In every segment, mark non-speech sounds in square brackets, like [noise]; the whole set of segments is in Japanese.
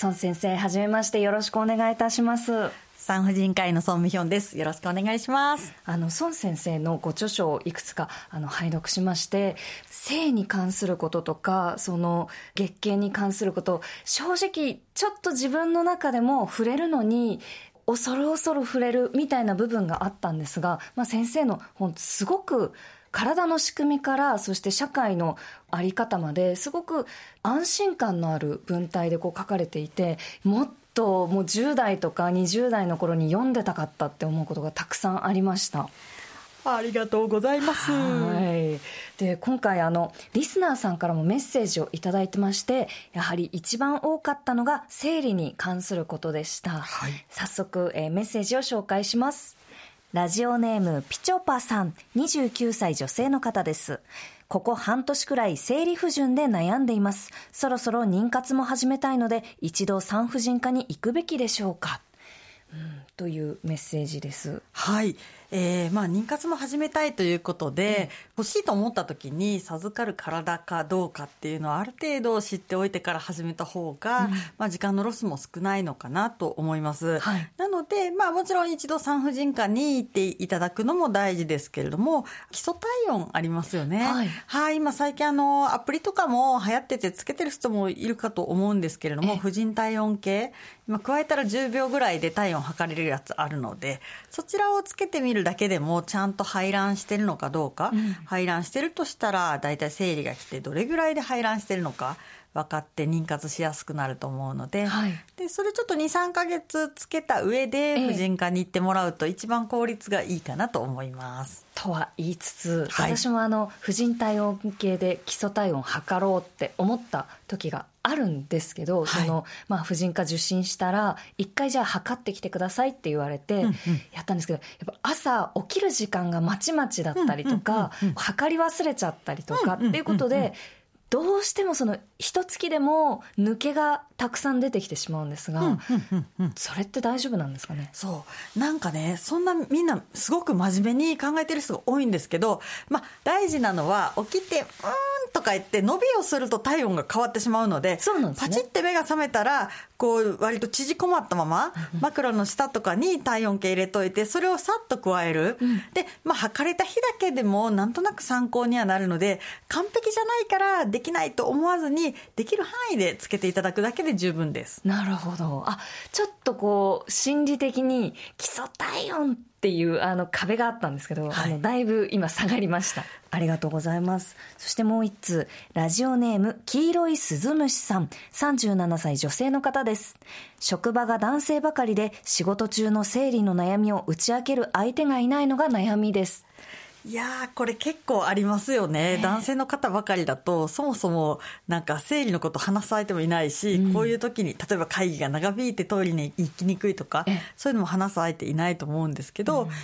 孫先生はじめましてよろしくお願いいたします産婦人科医の孫美ヒョンです。よろしくお願いします。あの孫先生のご著書をいくつかあの拝読しまして、性に関することとか、その月経に関すること、正直ちょっと自分の中でも触れるのに。恐る恐る触れるみたいな部分があったんですが、まあ、先生の本すごく体の仕組みからそして社会の在り方まですごく安心感のある文体でこう書かれていてもっともう10代とか20代の頃に読んでたかったって思うことがたくさんありました。ありがとうございます。はい。で、今回あの、リスナーさんからもメッセージをいただいてまして、やはり一番多かったのが生理に関することでした。はい、早速、えー、メッセージを紹介します。ラジオネーム、ピチョパさん、29歳女性の方です。ここ半年くらい生理不順で悩んでいます。そろそろ妊活も始めたいので、一度産婦人科に行くべきでしょうか。うん、というメッセージです。はい。えー、まあ妊活も始めたいということで、欲しいと思った時に授かる体かどうかっていうのはある程度知っておいてから始めた方が、うん、まあ時間のロスも少ないのかなと思います。はい、なので、まあもちろん一度産婦人科に行っていただくのも大事ですけれども、基礎体温ありますよね。はい、はい、今最近あの、アプリとかも流行っててつけてる人もいるかと思うんですけれども、婦人体温計、今加えたら10秒ぐらいで体温測れるやつあるので、そちらをつけてみるるだけでもちゃんと排卵してるのかどうか、うん、排卵してるとしたら大体生理が来てどれぐらいで排卵してるのか分かって妊活しやすくなると思うのではい、でそれちょっと23か月つけた上で婦人科に行ってもらうと一番効率がいいかなと思います。とは言いつつ、はい、私もあの婦人体温計で基礎体温測ろうって思った時があるんですけど、はい、そのまあ、婦人科受診したら一回じゃあ測ってきてくださいって言われてやったんですけど、やっぱ朝起きる時間がまちまちだったりとか、測り忘れちゃったりとかっていうことで、どうしてもその一月でも抜けがたくさん出てきてしまうんですが、それって大丈夫なんですかね？そう。なんかねそんなみんなすごく真面目に考えてる人が多いんですけど、まあ、大事なのは起きて「うん」とか言って伸びをすると体温が変わってしまうのでそうなんです、ね、パチって目が覚めたらこう割と縮こまったまま枕の下とかに体温計入れといてそれをさっと加える、うん、で、まあ、測れた日だけでもなんとなく参考にはなるので完璧じゃないからできないと思わずにできる範囲でつけていただくだけで十分です。なるほど。あちょっとこう心理的に基礎体温っていうあの壁があったんですけど、はい、あのだいぶ今下がりました。ありがとうございます。そしてもう一通ラジオネーム黄色い鈴虫さん。37歳女性の方です。職場が男性ばかりで仕事中の生理の悩みを打ち明ける相手がいないのが悩みです。いやこれ結構ありますよね、男性の方ばかりだとそもそもなんか生理のこと話す相手もいないし、うん、こういう時に例えば会議が長引いてトイレに行きにくいとかそういうのも話す相手いないと思うんですけど、うん、ま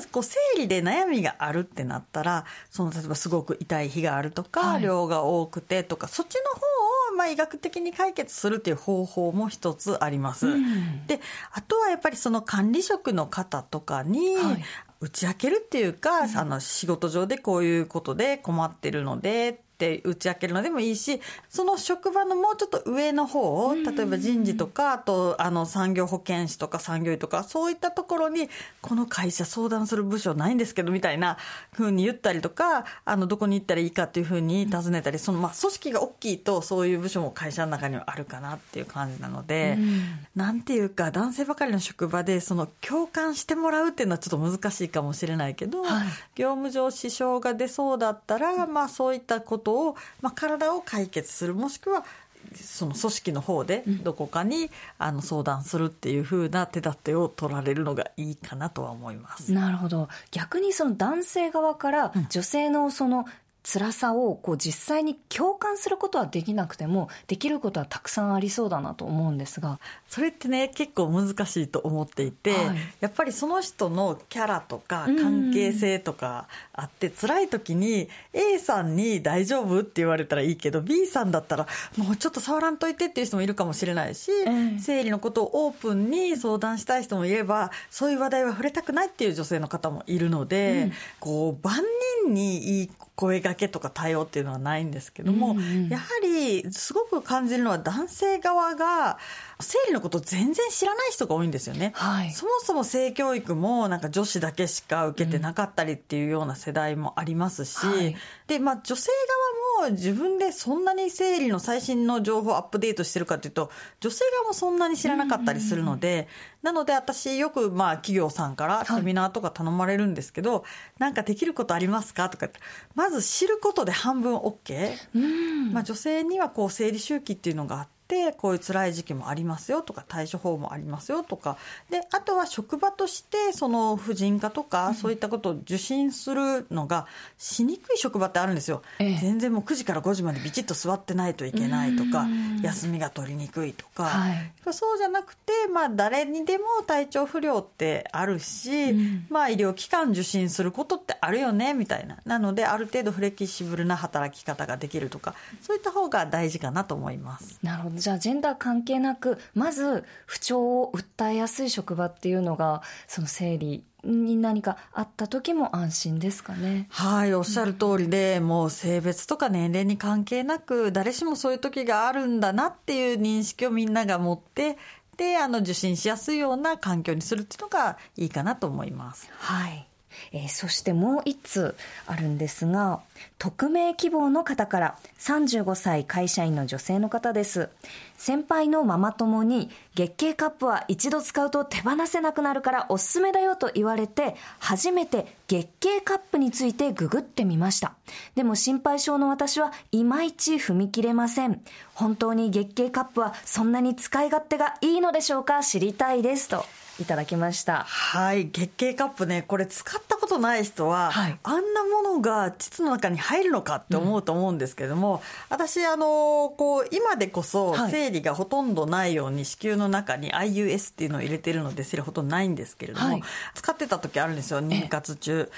ずこう生理で悩みがあるってなったらその例えばすごく痛い日があるとか、はい、量が多くてとかそっちの方をまあ医学的に解決するっていう方法も一つあります。うん、であとはやっぱりその管理職の方とかに、はい、打ち明けるっていうか、うん、あの仕事上でこういうことで困ってるのでって打ち明けるのでもいいしその職場のもうちょっと上の方例えば人事とかあとあの産業保健師とか産業医とかそういったところにこの会社相談する部署ないんですけどみたいなふうに言ったりとかあのどこに行ったらいいかっていうふうに尋ねたりそのまあ組織が大きいとそういう部署も会社の中にはあるかなっていう感じなので、なんていうか男性ばかりの職場でその共感してもらうっていうのはちょっと難しいかもしれないけど、はい、業務上支障が出そうだったら、まあそういったことことを、まあ、体を解決するもしくはその組織の方でどこかにあの相談するっていうふうな手立てを取られるのがいいかなとは思います。なるほど。逆にその男性側から女性のその辛さをこう実際に共感することはできなくてもできることはたくさんありそうだなと思うんですが。それってね結構難しいと思っていて、はい、やっぱりその人のキャラとか関係性とかあって辛い時に A さんに「大丈夫?」って言われたらいいけど B さんだったら「もうちょっと触らんといて」っていう人もいるかもしれないし、生理のことをオープンに相談したい人もいればそういう話題は触れたくないっていう女性の方もいるので、うん、こう万人にいい声がけとか対応っていうのはないんですけども、うんうん、やはりすごく感じるのは男性側が生理のこと全然知らない人が多いんですよね、はい、そもそも性教育もなんか女子だけしか受けてなかったりっていうような世代もありますし、うんはい、でまあ、女性側も自分でそんなに生理の最新の情報をアップデートしてるかというと女性側もそんなに知らなかったりするので、なので私よくまあ企業さんからセミナーとか頼まれるんですけど、はい、なんかできることありますかとかまず知ることで半分 OK、まあ、女性にはこう生理周期っていうのがあってってこういう辛い時期もありますよとか対処法もありますよとか。であとは職場としてその婦人科とかそういったことを受診するのがしにくい職場ってあるんですよ、ええ、全然もう9時から5時までビチッと座ってないといけないとか休みが取りにくいとか、はい、そうじゃなくて、まあ、誰にでも体調不良ってあるし、うん、まあ、医療機関受診することってあるよねみたいな。なのである程度フレキシブルな働き方ができるとかそういった方が大事かなと思います。なるほどじゃあジェンダー関係なくまず不調を訴えやすい職場っていうのがその生理に何かあった時も安心ですかねはいおっしゃる通りで、うん、もう性別とか年齢に関係なく誰しもそういう時があるんだなっていう認識をみんなが持ってであの受診しやすいような環境にするっていうのがいいかなと思います。はいえー、そしてもう一通あるんですが、匿名希望の方から35歳会社員の女性の方です。先輩のママ友に月経カップは一度使うと手放せなくなるからおすすめだよと言われて初めて月経カップについてググってみました。でも心配性の私はいまいち踏み切れません。本当に月経カップはそんなに使い勝手がいいのでしょうか？知りたいですと。いただきました。はい。月経カップねこれ使ったことない人は、はい、あんなものが膣の中に入るのかって思うと思うんですけども、うん、私あのこう今でこそ生理がほとんどないように子宮の中に IUS っていうのを入れてるので生理ほとんどないんですけれども、はい、使ってた時あるんですよ妊活中。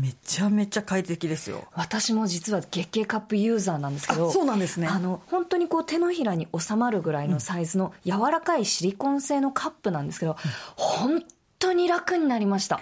めちゃめちゃ快適ですよ。私も実は月経カップユーザーなんですけどそうなんですね。あの本当にこう手のひらに収まるぐらいのサイズの柔らかいシリコン製のカップなんですけど、うん本当に楽になりました。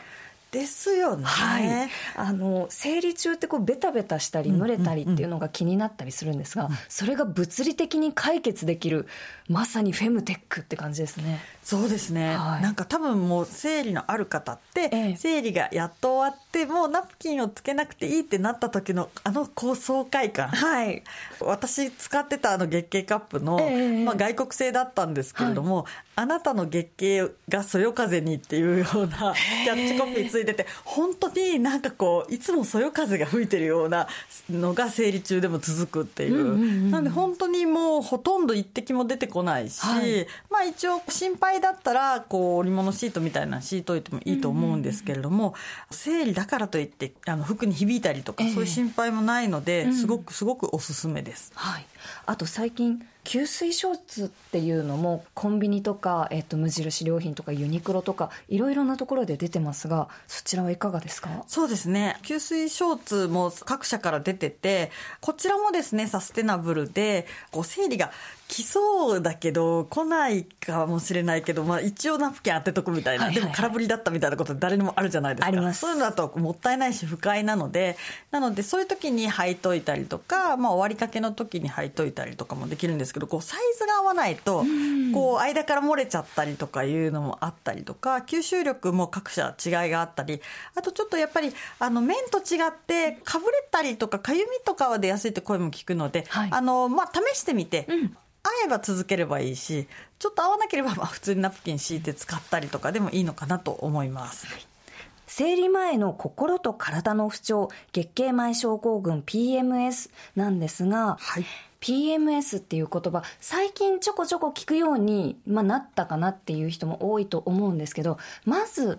ですよね、はい、あの生理中ってこうベタベタしたり蒸れたりっていうのが気になったりするんですが、それが物理的に解決できるまさにフェムテックって感じですねそうですね、はい、なんか多分もう生理のある方って、ええ、生理がやっと終わってもうナプキンをつけなくていいってなった時のあの高爽快感、はい、私使ってたあの月経カップの、え、まあ、外国製だったんですけれども、はい、あなたの月経がそよ風にっていうような [laughs] キャッチコピーついてて本当になんかこういつもそよ風が吹いてるようなのが生理中でも続くっていう。うんうんうん、なんで本当にもうほとんど一滴も出てこないし、はい、まあ一応心配だったらこう織物シートみたいな敷いといてもいいと思うんですけれども、生理だからといってあの服に響いたりとか、そういう心配もないので、すごくすごくおすすめです。はい、あと最近吸水ショーツっていうのもコンビニとか、えっと、無印良品とかユニクロとかいろいろなところで出てますがそちらはいかがですか？そうですね。吸水ショーツも各社から出ててこちらもですねサステナブルでこう生理が来そうだけど来ないかもしれないけど、まあ、一応ナプキン当てとくみたいな、はいはいはい、でも空振りだったみたいなこと誰にもあるじゃないですか。そういうのだともったいないし不快なので。なのでそういう時に履いといたりとか、まあ、終わりかけの時に履いといたりとかもできるんですけどこうサイズが合わないとこう間から漏れちゃったりとかいうのもあったりとか吸収力も各社違いがあったりあとちょっとやっぱりあの面と違ってかぶれたりとかかゆみとかは出やすいって声も聞くので、はい、あのまあ、試してみて、うん。合えば続ければいいしちょっと合わなければまあ普通にナプキン敷いて使ったりとかでもいいのかなと思います。はい。生理前の心と体の不調、月経前症候群 PMS なんですが、はい、PMS っていう言葉、最近ちょこちょこ聞くように、まあ、なったかなっていう人も多いと思うんですけど、まず、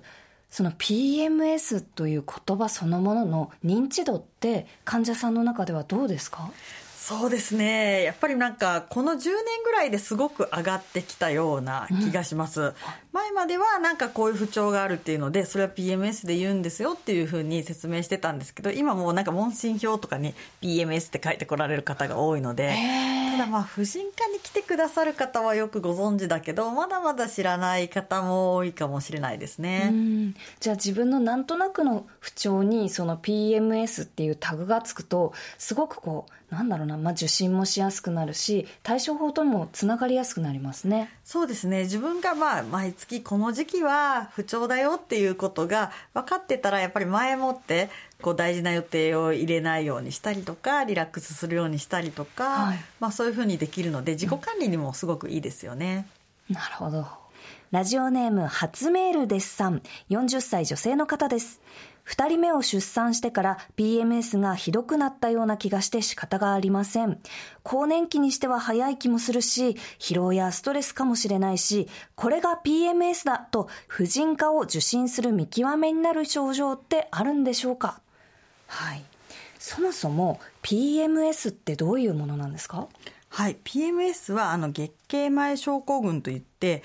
その PMS という言葉そのものの認知度って患者さんの中ではどうですか？そうですね。やっぱりなんかこの10年ぐらいですごく上がってきたような気がします、うん、前まではなんかこういう不調があるっていうのでそれは PMS で言うんですよっていうふうに説明してたんですけど今もうなんか問診票とかに PMS って書いてこられる方が多いのでただまあ婦人科に来てくださる方はよくご存知だけどまだまだ知らない方も多いかもしれないですね。じゃあ自分のなんとなくの不調にその PMS っていうタグがつくとすごくこうなんだろうな、まあ、受診もしやすくなるし対処法ともつながりやすくなりますね。そうですね。自分がまあ毎月この時期は不調だよっていうことが分かってたらやっぱり前もってこう大事な予定を入れないようにしたりとかリラックスするようにしたりとか、はい、まあ、そういうふうにできるので自己管理にもすごくいいですよね。うん、なるほど。ラジオネーム初メールですさん。40歳女性の方です二人目を出産してから PMS がひどくなったような気がして仕方がありません。更年期にしては早い気もするし、疲労やストレスかもしれないし、これが PMS だと婦人科を受診する見極めになる症状ってあるんでしょうか？はい。そもそも PMS ってどういうものなんですか？はい、PMS はあの月経前症候群といって、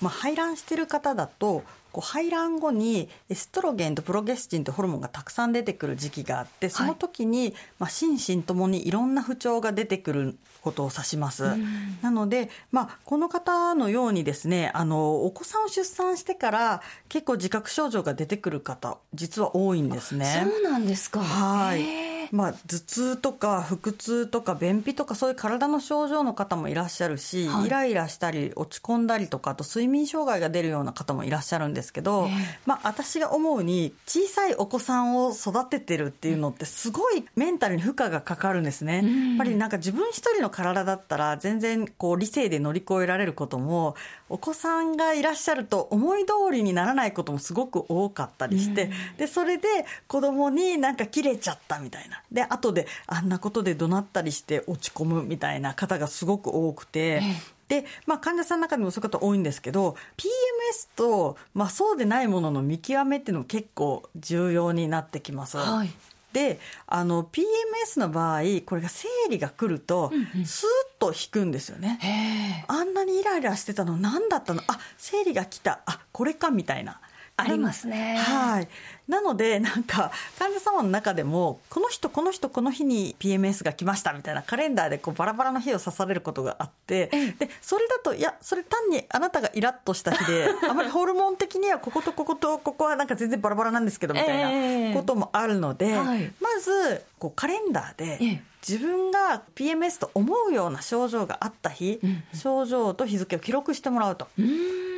まあ、排卵してる方だとこう排卵後にエストロゲンとプロゲスチンとホルモンがたくさん出てくる時期があってその時に、まあ、心身ともにいろんな不調が出てくることを指します。なので、まあ、この方のようにですねあのお子さんを出産してから結構自覚症状が出てくる方実は多いんですね。そうなんですか。はいまあ、頭痛とか腹痛とか便秘とかそういう体の症状の方もいらっしゃるし、はい、イライラしたり落ち込んだりとかあと睡眠障害が出るような方もいらっしゃるんですけど、まあ、私が思うに小さいお子さんを育ててるっていうのってすごいメンタルに負荷がかかるんですね。やっぱりなんか自分一人の体だったら全然こう理性で乗り越えられることもお子さんがいらっしゃると思い通りにならないこともすごく多かったりして、でそれで子供になんか切れちゃったみたいなで後であんなことで怒鳴ったりして落ち込むみたいな方がすごく多くて。で、まあ、患者さんの中でもそういう方多いんですけど PMS と、まあ、そうでないものの見極めっていうのも結構重要になってきます。はい。であの PMS の場合これが生理が来ると、スーッと引くんですよね、あんなにイライラしてたの何だったの？あ生理が来た。あこれかみたいなありますね。はい。なので、なんか、患者様の中でも、この人、この人、この日に PMS が来ましたみたいなカレンダーでこうバラバラの日を刺されることがあって、で、それだと、いや、それ単にあなたがイラッとした日で、[laughs] あまりホルモン的にはこことこことここはなんか全然バラバラなんですけど、みたいなこともあるので、えーまず、こうカレンダーで、自分が PMS と思うような症状があった日、うん、症状と日付を記録してもらうと。うん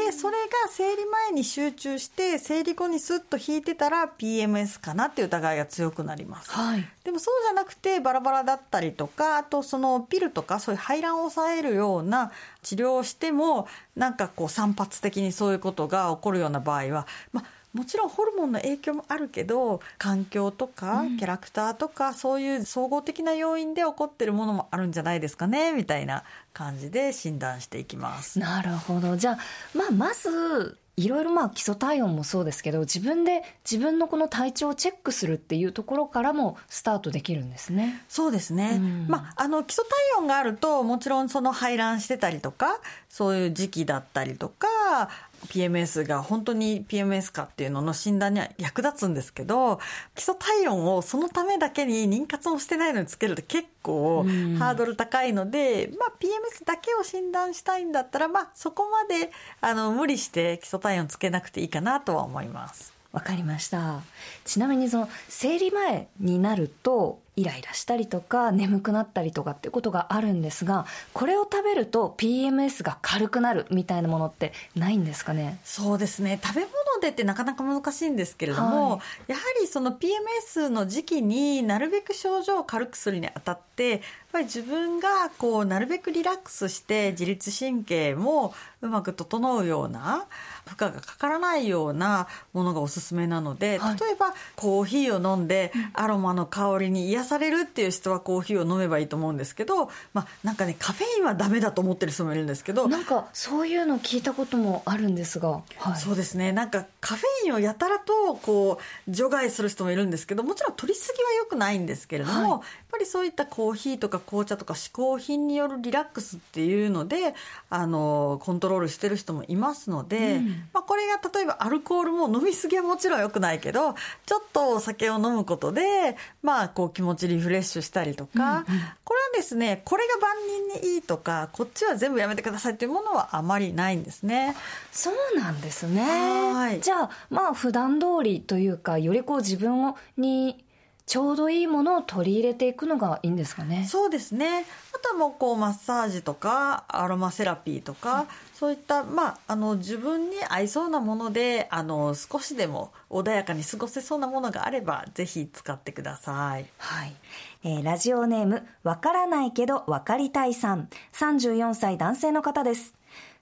でそれが生理前に集中して生理後にスッと引いてたら PMS かなっていう疑いが強くなります、はい、でもそうじゃなくてバラバラだったりとかあとそのピルとかそういう排卵を抑えるような治療をしてもなんかこう散発的にそういうことが起こるような場合はまあもちろんホルモンの影響もあるけど環境とかキャラクターとか、そういう総合的な要因で起こってるものもあるんじゃないですかねみたいな感じで診断していきます。なるほどじゃあ、まあ、まずいろいろまあ基礎体温もそうですけど自分で自分のこの体調をチェックするっていうところからもスタートできるんですね。そうですね、うん、まあ、あの基礎体温があるともちろんその排卵してたりとかそういう時期だったりとか PMS が本当に PMS かっていうのの診断には役立つんですけど基礎体温をそのためだけに妊活もしてないのにつけると結構ハードル高いので、まあ、PMS だけを診断したいんだったら、まあ、そこまであの無理して基礎体温つけなくていいかなとは思います。わかりましたちなみにその生理前になるとイライラしたりとか眠くなったりとかっていうことがあるんですがこれを食べると PMS が軽くなるみたいなものってないんですかね？そうですね。食べ物でってなかなか難しいんですけれども、はい、やはりその PMS の時期になるべく症状を軽くするにあたってやっぱり自分がこうなるべくリラックスして自律神経もうまく整うような負荷がかからないようなものがおすすめなので、はい、例えばコーヒーを飲んでアロマの香りに癒されるっていう人はコーヒーを飲めばいいと思うんですけど、まあ、なんかねカフェインはダメだと思ってる人もいるんですけどなんかそういうの聞いたこともあるんですが、はい、そうですね。なんかカフェインをやたらとこう除外する人もいるんですけどもちろん取りすぎはよくないんですけれども、はい、やっぱりそういったコーヒーとかか紅茶とか嗜好品によるリラックスっていうのであのコントロールしてる人もいますので、うん、まあ、これが例えばアルコールも飲みすぎはもちろん良くないけどちょっとお酒を飲むことで、まあ、こう気持ちリフレッシュしたりとか、うんうん、これはですねこれが万人にいいとかこっちは全部やめてくださいっていうものはあまりないんですね。そうなんですね。じゃあまあ普段通りというかよりこう自分にちょうどいいものを取り入れていくのがいいんですかね。そうですね。あとはもうこうマッサージとかアロマセラピーとか、うん、そういったまああの自分に合いそうなものであの少しでも穏やかに過ごせそうなものがあればぜひ使ってください。はい。えー、ラジオネームわからないけどわかりたいさん、34歳男性の方です。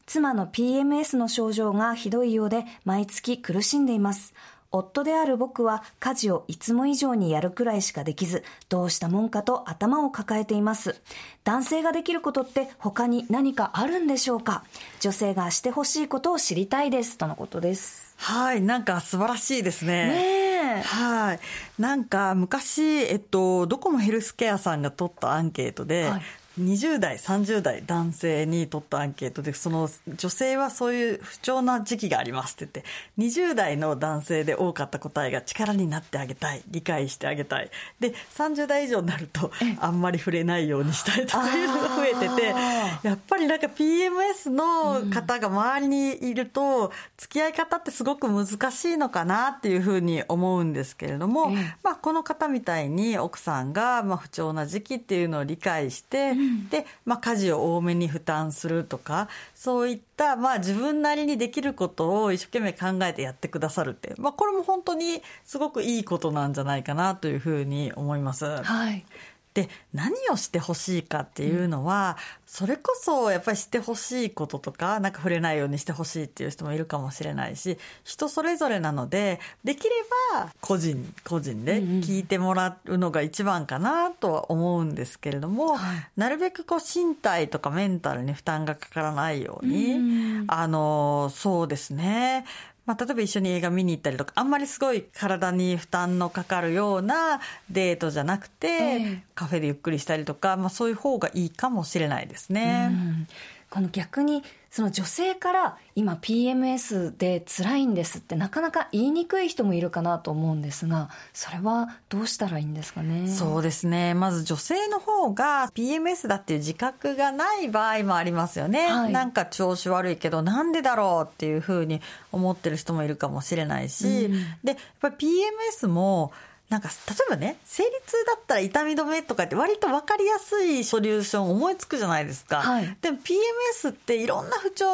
妻の PMS の症状がひどいようで毎月苦しんでいます。夫である僕は家事をいつも以上にやるくらいしかできず、どうしたもんかと頭を抱えています。男性ができることって他に何かあるんでしょうか？女性がしてほしいことを知りたいです。とのことです。はい、なんか素晴らしいですね。ねはい。なんか昔、えっと、ドコモヘルスケアさんが取ったアンケートで、はい20代30代男性に取ったアンケートでその女性はそういう不調な時期がありますって言って20代の男性で多かった答えが力になってあげたい理解してあげたい。で30代以上になるとあんまり触れないようにしたいとかいうのが増えててやっぱりなんか PMS の方が周りにいると付き合い方ってすごく難しいのかなっていうふうに思うんですけれども、まあ、この方みたいに奥さんがまあ不調な時期っていうのを理解して、で、まあ、家事を多めに負担するとかそういった、まあ、自分なりにできることを一生懸命考えてやってくださるって、まあ、これも本当にすごくいいことなんじゃないかなというふうに思います。はいで何をしてほしいかっていうのは、うん、それこそやっぱりしてほしいこととかなんか触れないようにしてほしいっていう人もいるかもしれないし人それぞれなのでできれば個人個人で聞いてもらうのが一番かなとは思うんですけれども、うん、なるべくこう身体とかメンタルに負担がかからないように、うん、あのそうですねまあ、例えば一緒に映画見に行ったりとかあんまりすごい体に負担のかかるようなデートじゃなくて、えー、カフェでゆっくりしたりとか、まあ、そういう方がいいかもしれないですね。この逆にその女性から今 PMS で辛いんですってなかなか言いにくい人もいるかなと思うんですがそれはどうしたらいいんですかね？そうですね。まず女性の方が PMS だっていう自覚がない場合もありますよね、はい、なんか調子悪いけどなんでだろうっていうふうに思ってる人もいるかもしれないし、うん、でやっぱり PMS もなんか例えばね生理痛だったら痛み止めとかって割と分かりやすいソリューション思いつくじゃないですか、はい、でも PMS っていろんな不調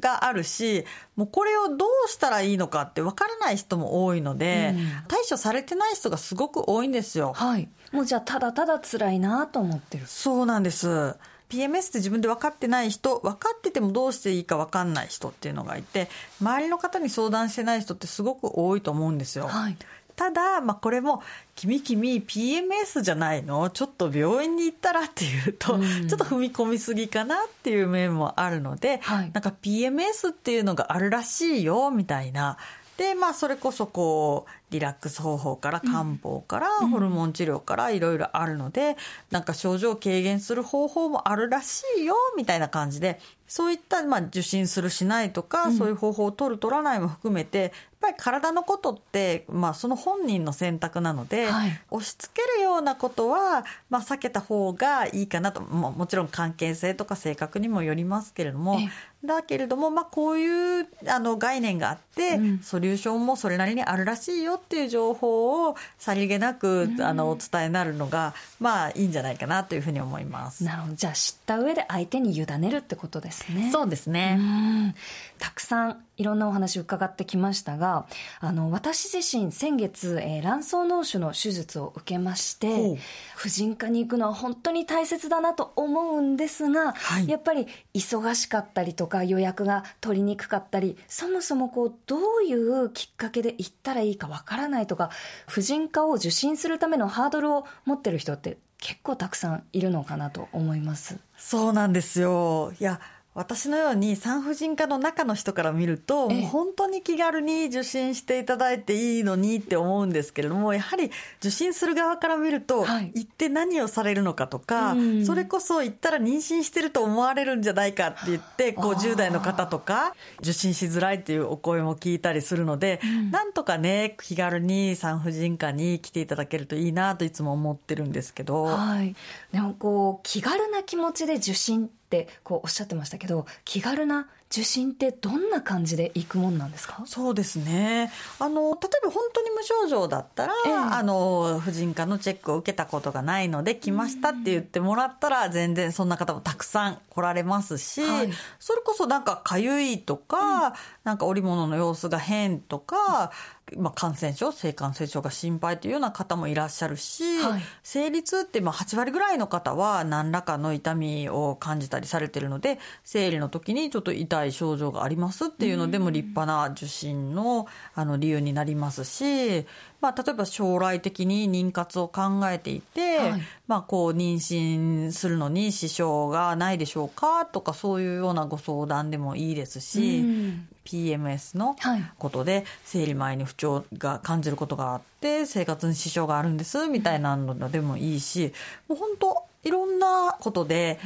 があるしもうこれをどうしたらいいのかって分からない人も多いので、うん、対処されてない人がすごく多いんですよ。はい。もうじゃあただただ辛いなと思ってる。そうなんです。PMS って自分で分かってない人分かっててもどうしていいか分かんない人っていうのがいて周りの方に相談してない人ってすごく多いと思うんですよ、はい、ただ、まあ、これも「君君 PMS じゃないの？ちょっと病院に行ったら」っていうと、うん、ちょっと踏み込みすぎかなっていう面もあるので、はい、なんか PMS っていうのがあるらしいよみたいな。でまあそれこそこうリラックス方法から漢方からホルモン治療からいろいろあるので、なんか症状を軽減する方法もあるらしいよみたいな感じでそういったまあ受診するしないとか、そういう方法を取る取らないも含めてぱり体のことって、まあ、その本人の選択なので、はい、押し付けるようなことは、まあ、避けた方がいいかなとももちろん関係性とか性格にもよりますけれどもだけれども、まあ、こういうあの概念があって、うん、ソリューションもそれなりにあるらしいよっていう情報をさりげなく、うん、あのお伝えになるのが、まあ、いいんじゃないかなというふうに思います。なるほど。じゃあ知った上で相手に委ねるってことですね。そうですね。たくさんいろんなお話伺ってきましたがあの私自身先月、えー、卵巣脳腫の手術を受けまして婦人科に行くのは本当に大切だなと思うんですが、はい、やっぱり忙しかったりとか予約が取りにくかったりそもそもこうどういうきっかけで行ったらいいかわからないとか婦人科を受診するためのハードルを持ってる人って結構たくさんいるのかなと思います。そうなんですよ。いや私のように産婦人科の中の人から見ると、もう本当に気軽に受診していただいていいのにって思うんですけれども、やはり受診する側から見ると、はい、行って何をされるのかとか、うん、それこそ行ったら妊娠してると思われるんじゃないかって言って、こう10代の方とか、受診しづらいっていうお声も聞いたりするので、うん、なんとかね、気軽に産婦人科に来ていただけるといいなといつも思ってるんですけど。はい。でもこう、気軽な気持ちで受診ってこうおっしゃってましたけど気軽な受診ってどんな感じで行くもんなんですか？そうですね。あの例えば本当に無症状だったら、ええ、あの婦人科のチェックを受けたことがないので来ましたって言ってもらったら全然そんな方もたくさん来られますし、はい、それこそなんかかゆいとか、うん、なんか織物の様子が変とか、まあ、感染症性感染症が心配というような方もいらっしゃるし、はい、生理痛ってまあ8割ぐらいの方は何らかの痛みを感じたりされてるので生理の時にちょっと痛い症状がありますっていうのでも立派な受診のあの理由になりますし、まあ、例えば将来的に妊活を考えていて、はい、まあ、こう妊娠するのに支障がないでしょうかとかそういうようなご相談でもいいですし、うん、PMS のことで生理前に不調が感じることがあって生活に支障があるんですみたいなのでもいいしもう本当いろんなことで、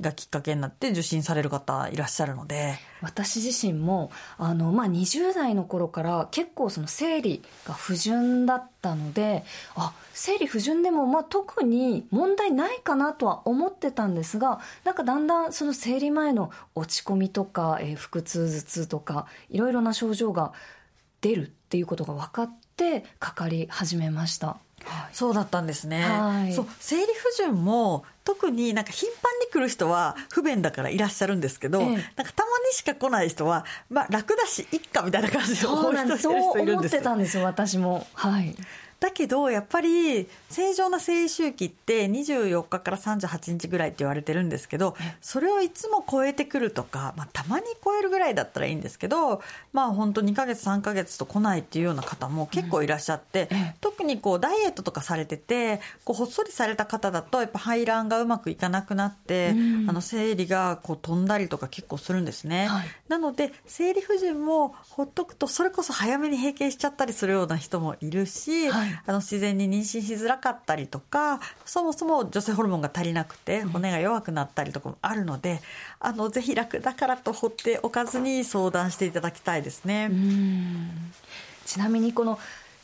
がきっかけになって受診される方いらっしゃるので私自身もあの、まあ、20代の頃から結構その生理が不順だったのであ生理不順でも、まあ、特に問題ないかなとは思ってたんですがなんかだんだんその生理前の落ち込みとか、えー、腹痛頭痛とかいろいろな症状が出るっていうことが分かってかかり始めました。そうだったんですね、はい、そう生理不順も特になんか頻繁に来る人は不便だからいらっしゃるんですけど、ええ、なんかたまにしか来ない人は、まあ、楽だしいっかみたいな感じでそう思ってたんですよ私も。はいだけどやっぱり正常な生理周期って24日から38日ぐらいって言われてるんですけどそれをいつも超えてくるとか、まあ、たまに超えるぐらいだったらいいんですけどまあ本当2ヶ月3ヶ月と来ないっていうような方も結構いらっしゃって、うん、特にこうダイエットとかされててこうほっそりされた方だとやっぱ排卵がうまくいかなくなって、うん、あの生理がこう飛んだりとか結構するんですね、はい、なので生理不順もほっとくとそれこそ早めに閉経しちゃったりするような人もいるし、はいあの自然に妊娠しづらかったりとかそもそも女性ホルモンが足りなくて骨が弱くなったりとかもあるので、あのぜひ楽だからと放っておかずに相談していただきたいですね。ちなみにこの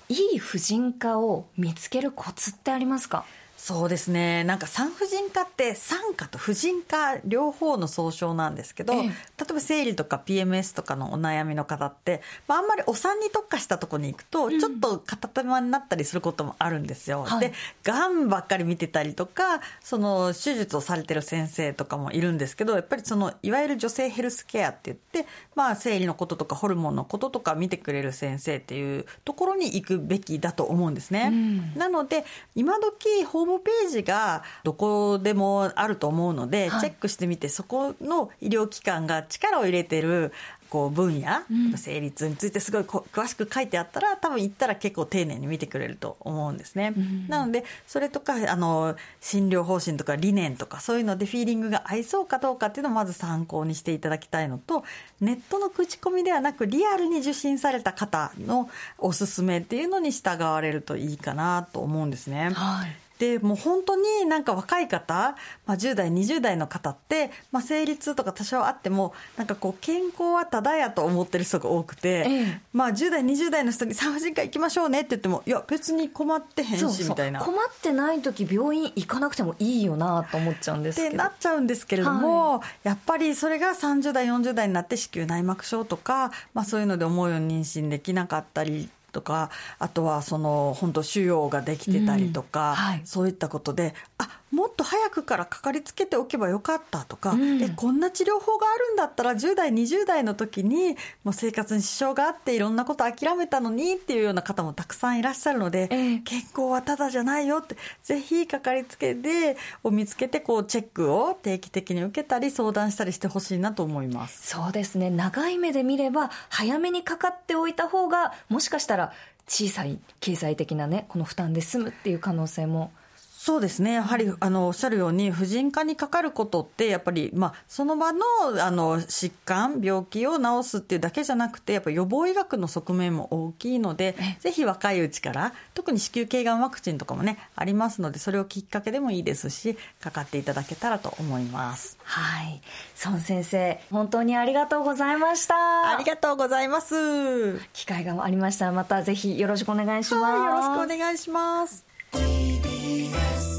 いい婦人科を見つけるコツってありますか？そうですね。なんか産婦人科って産科と婦人科両方の総称なんですけど、ええ、例えば生理とか PMS とかのお悩みの方って、まあ、あんまりお産に特化したところに行くと、ちょっと片手間になったりすることもあるんですよ。はい、でがんばっかり見てたりとかその手術をされてる先生とかもいるんですけどやっぱりそのいわゆる女性ヘルスケアって言って、まあ、生理のこととかホルモンのこととか見てくれる先生っていうところに行くべきだと思うんですね。うん、なので今時ホームページがどこでもあると思うので、はい、チェックしてみてそこの医療機関が力を入れてるこう分野、うん、生理痛についてすごい詳しく書いてあったら多分行ったら結構丁寧に見てくれると思うんですね。うん、なのでそれとかあの診療方針とか理念とかそういうのでフィーリングが合いそうかどうかっていうのをまず参考にしていただきたいのとネットの口コミではなくリアルに受診された方のおすすめっていうのに従われるといいかなと思うんですね。はいでもう本当になんか若い方、まあ、10代20代の方って、まあ、生理痛とか多少あってもなんかこう健康はただやと思ってる人が多くて、ええ、まあ、10代20代の人に産婦人科行きましょうねって言ってもいや別に困ってへんしみたいな。困ってない時病院行かなくてもいいよなと思っちゃうんですけど。ってなっちゃうんですけれども、はい、やっぱりそれが30代40代になって子宮内膜症とか、まあ、そういうので思うように妊娠できなかったりとかあとはその本当腫瘍ができてたりとか、うん。はい、そういったことであもっと早くからかかりつけておけばよかったとか、うん、えこんな治療法があるんだったら10代20代の時にもう生活に支障があっていろんなこと諦めたのにっていうような方もたくさんいらっしゃるので、えー、健康はただじゃないよってぜひかかりつけでを見つけてこうチェックを定期的に受けたり相談したりしてほしいなと思います。そうですね。長い目で見れば早めにかかっておいた方がもしかしたら小さい経済的なねこの負担で済むっていう可能性もそうですね。やはりあのおっしゃるように婦人科にかかることってやっぱり、まあ、その場のあの疾患病気を治すっていうだけじゃなくてやっぱ予防医学の側面も大きいのでぜひ若いうちから特に子宮頸がんワクチンとかもねありますのでそれをきっかけでもいいですしかかっていただけたらと思います。はい。孫先生本当にありがとうございました。ありがとうございます。機会がありましたらまたぜひよろしくお願いします、よろしくお願いします Yes.